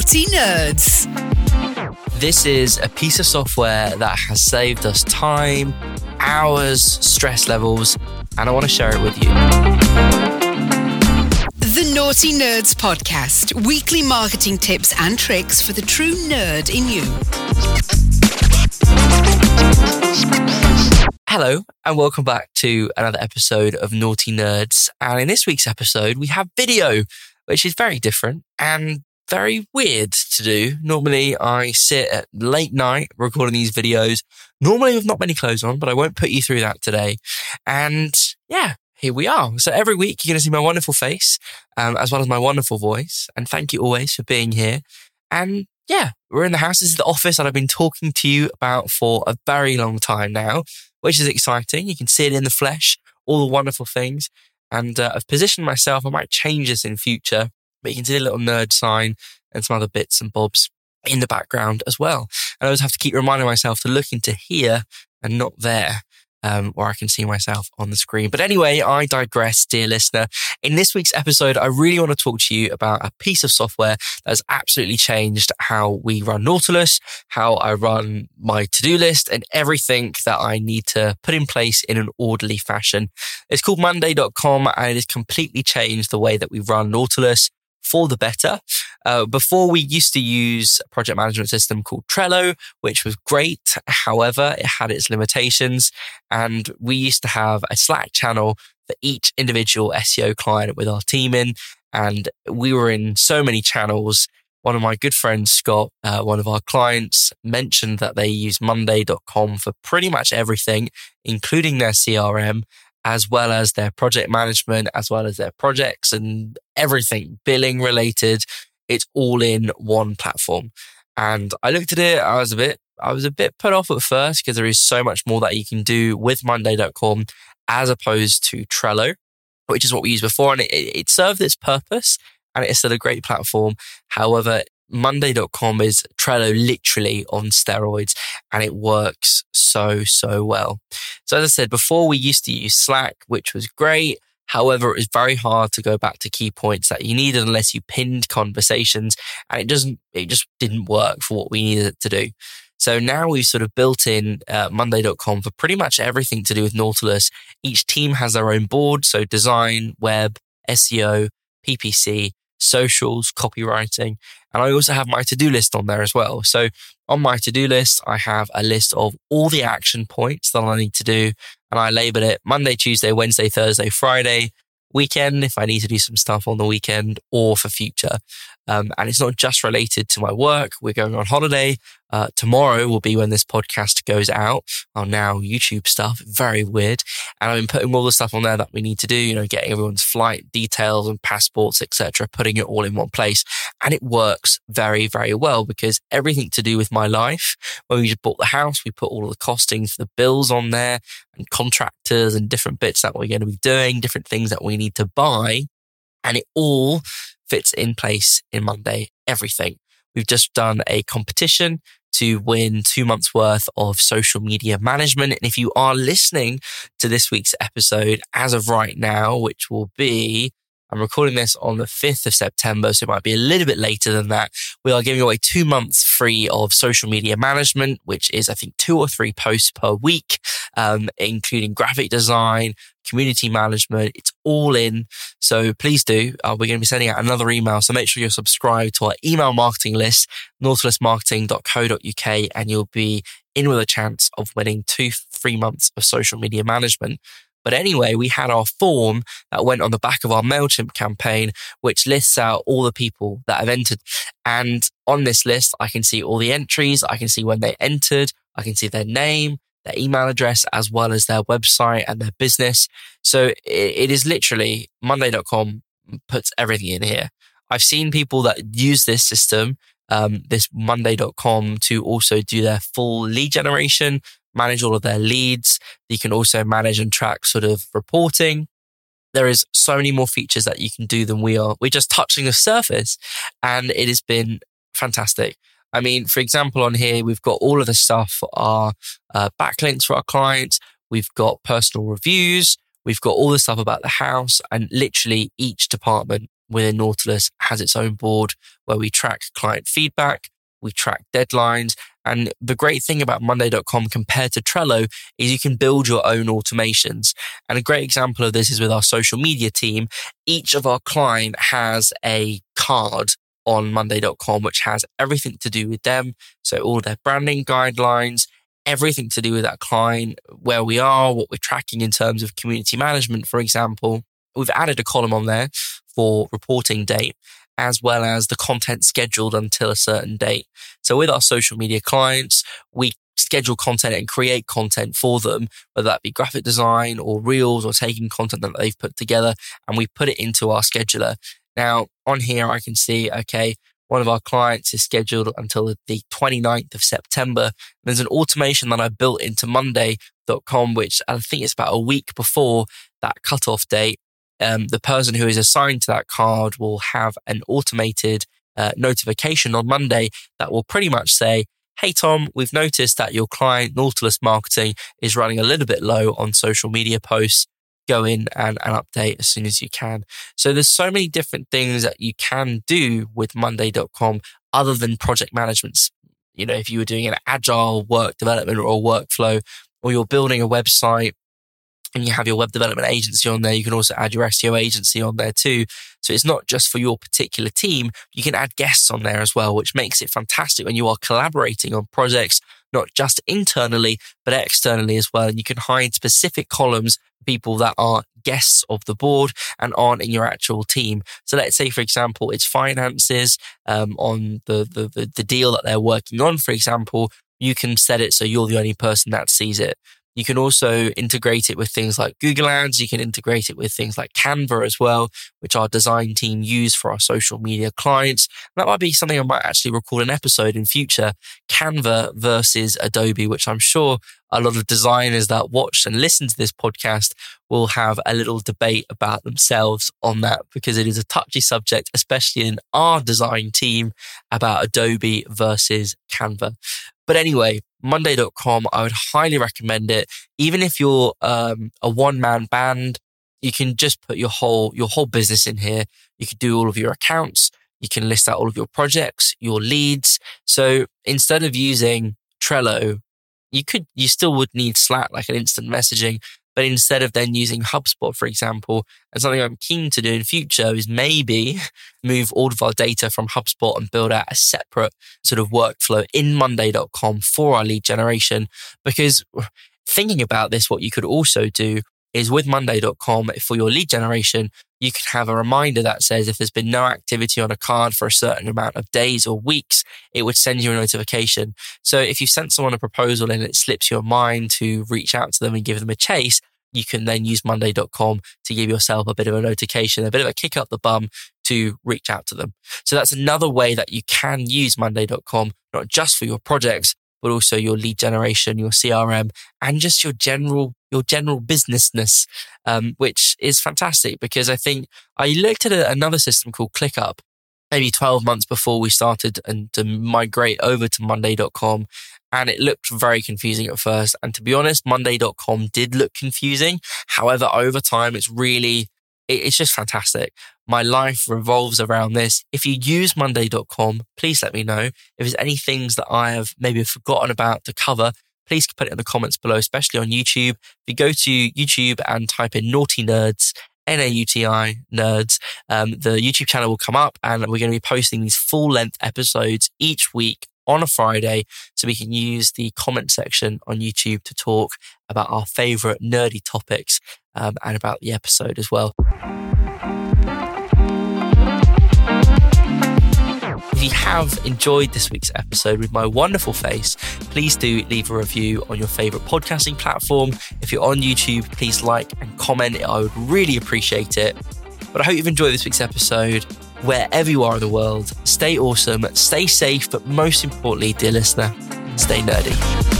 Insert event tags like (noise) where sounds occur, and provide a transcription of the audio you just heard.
Nauti Nerds. This is a piece of software that has saved us time, hours, stress levels, and I want to share it with you. The Nauti Nerds Podcast weekly marketing tips and tricks for the true nerd in you. Hello, and welcome back to another episode of Nauti Nerds. And in this week's episode, we have video, which is very different and very weird to do. Normally, I sit at late night recording these videos, normally with not many clothes on, but I won't put you through that today. And yeah, here we are. So every week, you're going to see my wonderful face, um, as well as my wonderful voice. And thank you always for being here. And yeah, we're in the house. This is the office that I've been talking to you about for a very long time now, which is exciting. You can see it in the flesh, all the wonderful things. And uh, I've positioned myself. I might change this in future but you can see a little nerd sign and some other bits and bobs in the background as well. And I always have to keep reminding myself to look into here and not there um, where I can see myself on the screen. But anyway, I digress, dear listener. In this week's episode, I really want to talk to you about a piece of software that has absolutely changed how we run Nautilus, how I run my to-do list and everything that I need to put in place in an orderly fashion. It's called Monday.com and it has completely changed the way that we run Nautilus for the better. Uh, before we used to use a project management system called Trello, which was great. However, it had its limitations and we used to have a Slack channel for each individual SEO client with our team in. And we were in so many channels. One of my good friends, Scott, uh, one of our clients mentioned that they use monday.com for pretty much everything, including their CRM as well as their project management, as well as their projects and everything billing related. It's all in one platform. And I looked at it, I was a bit, I was a bit put off at first because there is so much more that you can do with Monday.com as opposed to Trello, which is what we used before. And it, it served its purpose and it's still a great platform. However, Monday.com is Trello literally on steroids and it works so, so well. So as I said before, we used to use Slack, which was great. However, it was very hard to go back to key points that you needed unless you pinned conversations and it doesn't, it just didn't work for what we needed it to do. So now we've sort of built in uh, Monday.com for pretty much everything to do with Nautilus. Each team has their own board. So design, web, SEO, PPC, socials, copywriting. And I also have my to do list on there as well. So on my to do list, I have a list of all the action points that I need to do. And I label it Monday, Tuesday, Wednesday, Thursday, Friday, weekend if I need to do some stuff on the weekend or for future. Um, and it's not just related to my work. We're going on holiday. Uh, tomorrow will be when this podcast goes out on now YouTube stuff. Very weird. And I've been putting all the stuff on there that we need to do, you know, getting everyone's flight details and passports, etc., putting it all in one place. And it works very, very well because everything to do with my life, when we just bought the house, we put all of the costings for the bills on there and contractors and different bits that we're going to be doing, different things that we need to buy. And it all fits in place in Monday, everything. We've just done a competition to win two months worth of social media management. And if you are listening to this week's episode as of right now, which will be I'm recording this on the 5th of September, so it might be a little bit later than that. We are giving away two months free of social media management, which is, I think, two or three posts per week, um, including graphic design, community management. It's all in. So please do. Uh, we're going to be sending out another email. So make sure you're subscribed to our email marketing list, nautilusmarketing.co.uk, and you'll be in with a chance of winning two free months of social media management. But anyway, we had our form that went on the back of our MailChimp campaign, which lists out all the people that have entered. And on this list, I can see all the entries. I can see when they entered. I can see their name, their email address, as well as their website and their business. So it, it is literally Monday.com puts everything in here. I've seen people that use this system um, this monday.com to also do their full lead generation manage all of their leads. You can also manage and track sort of reporting. There is so many more features that you can do than we are. We're just touching the surface and it has been fantastic. I mean, for example, on here, we've got all of the stuff for our uh, backlinks for our clients. We've got personal reviews. We've got all the stuff about the house and literally each department within Nautilus has its own board where we track client feedback, we track deadlines. And the great thing about Monday.com compared to Trello is you can build your own automations. And a great example of this is with our social media team. Each of our client has a card on Monday.com, which has everything to do with them. So all their branding guidelines, everything to do with that client, where we are, what we're tracking in terms of community management, for example. We've added a column on there for reporting date as well as the content scheduled until a certain date. So with our social media clients, we schedule content and create content for them, whether that be graphic design or reels or taking content that they've put together and we put it into our scheduler. Now on here, I can see, okay, one of our clients is scheduled until the 29th of September. There's an automation that I built into Monday.com, which I think it's about a week before that cutoff date. Um, the person who is assigned to that card will have an automated uh, notification on Monday that will pretty much say, Hey, Tom, we've noticed that your client Nautilus marketing is running a little bit low on social media posts go in and, and update as soon as you can. So there's so many different things that you can do with Monday.com other than project management. You know, if you were doing an agile work development or workflow, or you're building a website and you have your web development agency on there, you can also add your SEO agency on there too. So it's not just for your particular team. You can add guests on there as well, which makes it fantastic when you are collaborating on projects, not just internally, but externally as well. And you can hide specific columns for people that are guests of the board and aren't in your actual team. So let's say, for example, it's finances um, on the, the, the the deal that they're working on. For example, you can set it so you're the only person that sees it. You can also integrate it with things like Google Ads. You can integrate it with things like Canva as well, which our design team use for our social media clients. that might be something I might actually record an episode in future. Canva versus Adobe, which I'm sure a lot of designers that watch and listen to this podcast will have a little debate about themselves on that because it is a touchy subject, especially in our design team about Adobe versus Canva. But anyway, Monday.com, I would highly recommend it. Even if you're um, a one man band, you can just put your whole your whole business in here. You can do all of your accounts. You can list out all of your projects, your leads. So instead of using Trello, you could you still would need Slack like an instant messaging, but instead of then using HubSpot, for example, and something I'm keen to do in future is maybe (laughs) move all of our data from HubSpot and build out a separate sort of workflow in Monday.com for our lead generation. Because thinking about this, what you could also do is with Monday.com for your lead generation, you can have a reminder that says if there's been no activity on a card for a certain amount of days or weeks, it would send you a notification. So if you sent someone a proposal and it slips your mind to reach out to them and give them a chase, you can then use monday.com to give yourself a bit of a notification, a bit of a kick up the bum to reach out to them. So that's another way that you can use monday.com, not just for your projects, but also your lead generation, your CRM, and just your general your general businessness, um, which is fantastic because I think I looked at a, another system called ClickUp maybe 12 months before we started and to migrate over to Monday.com. And it looked very confusing at first. And to be honest, Monday.com did look confusing. However, over time, it's really, it's just fantastic. My life revolves around this. If you use Monday.com, please let me know. If there's any things that I have maybe forgotten about to cover, please put it in the comments below, especially on YouTube. If you go to YouTube and type in Nauti Nerds, N-A-U-T-I, nerds, um, the YouTube channel will come up and we're going to be posting these full length episodes each week on a Friday so we can use the comment section on YouTube to talk about our favorite nerdy topics um, and about the episode as well. If you have enjoyed this week's episode with my wonderful face, please do leave a review on your favorite podcasting platform. If you're on YouTube, please like and comment. I would really appreciate it. But I hope you've enjoyed this week's episode. Wherever you are in the world, stay awesome, stay safe, but most importantly, dear listener, stay nerdy.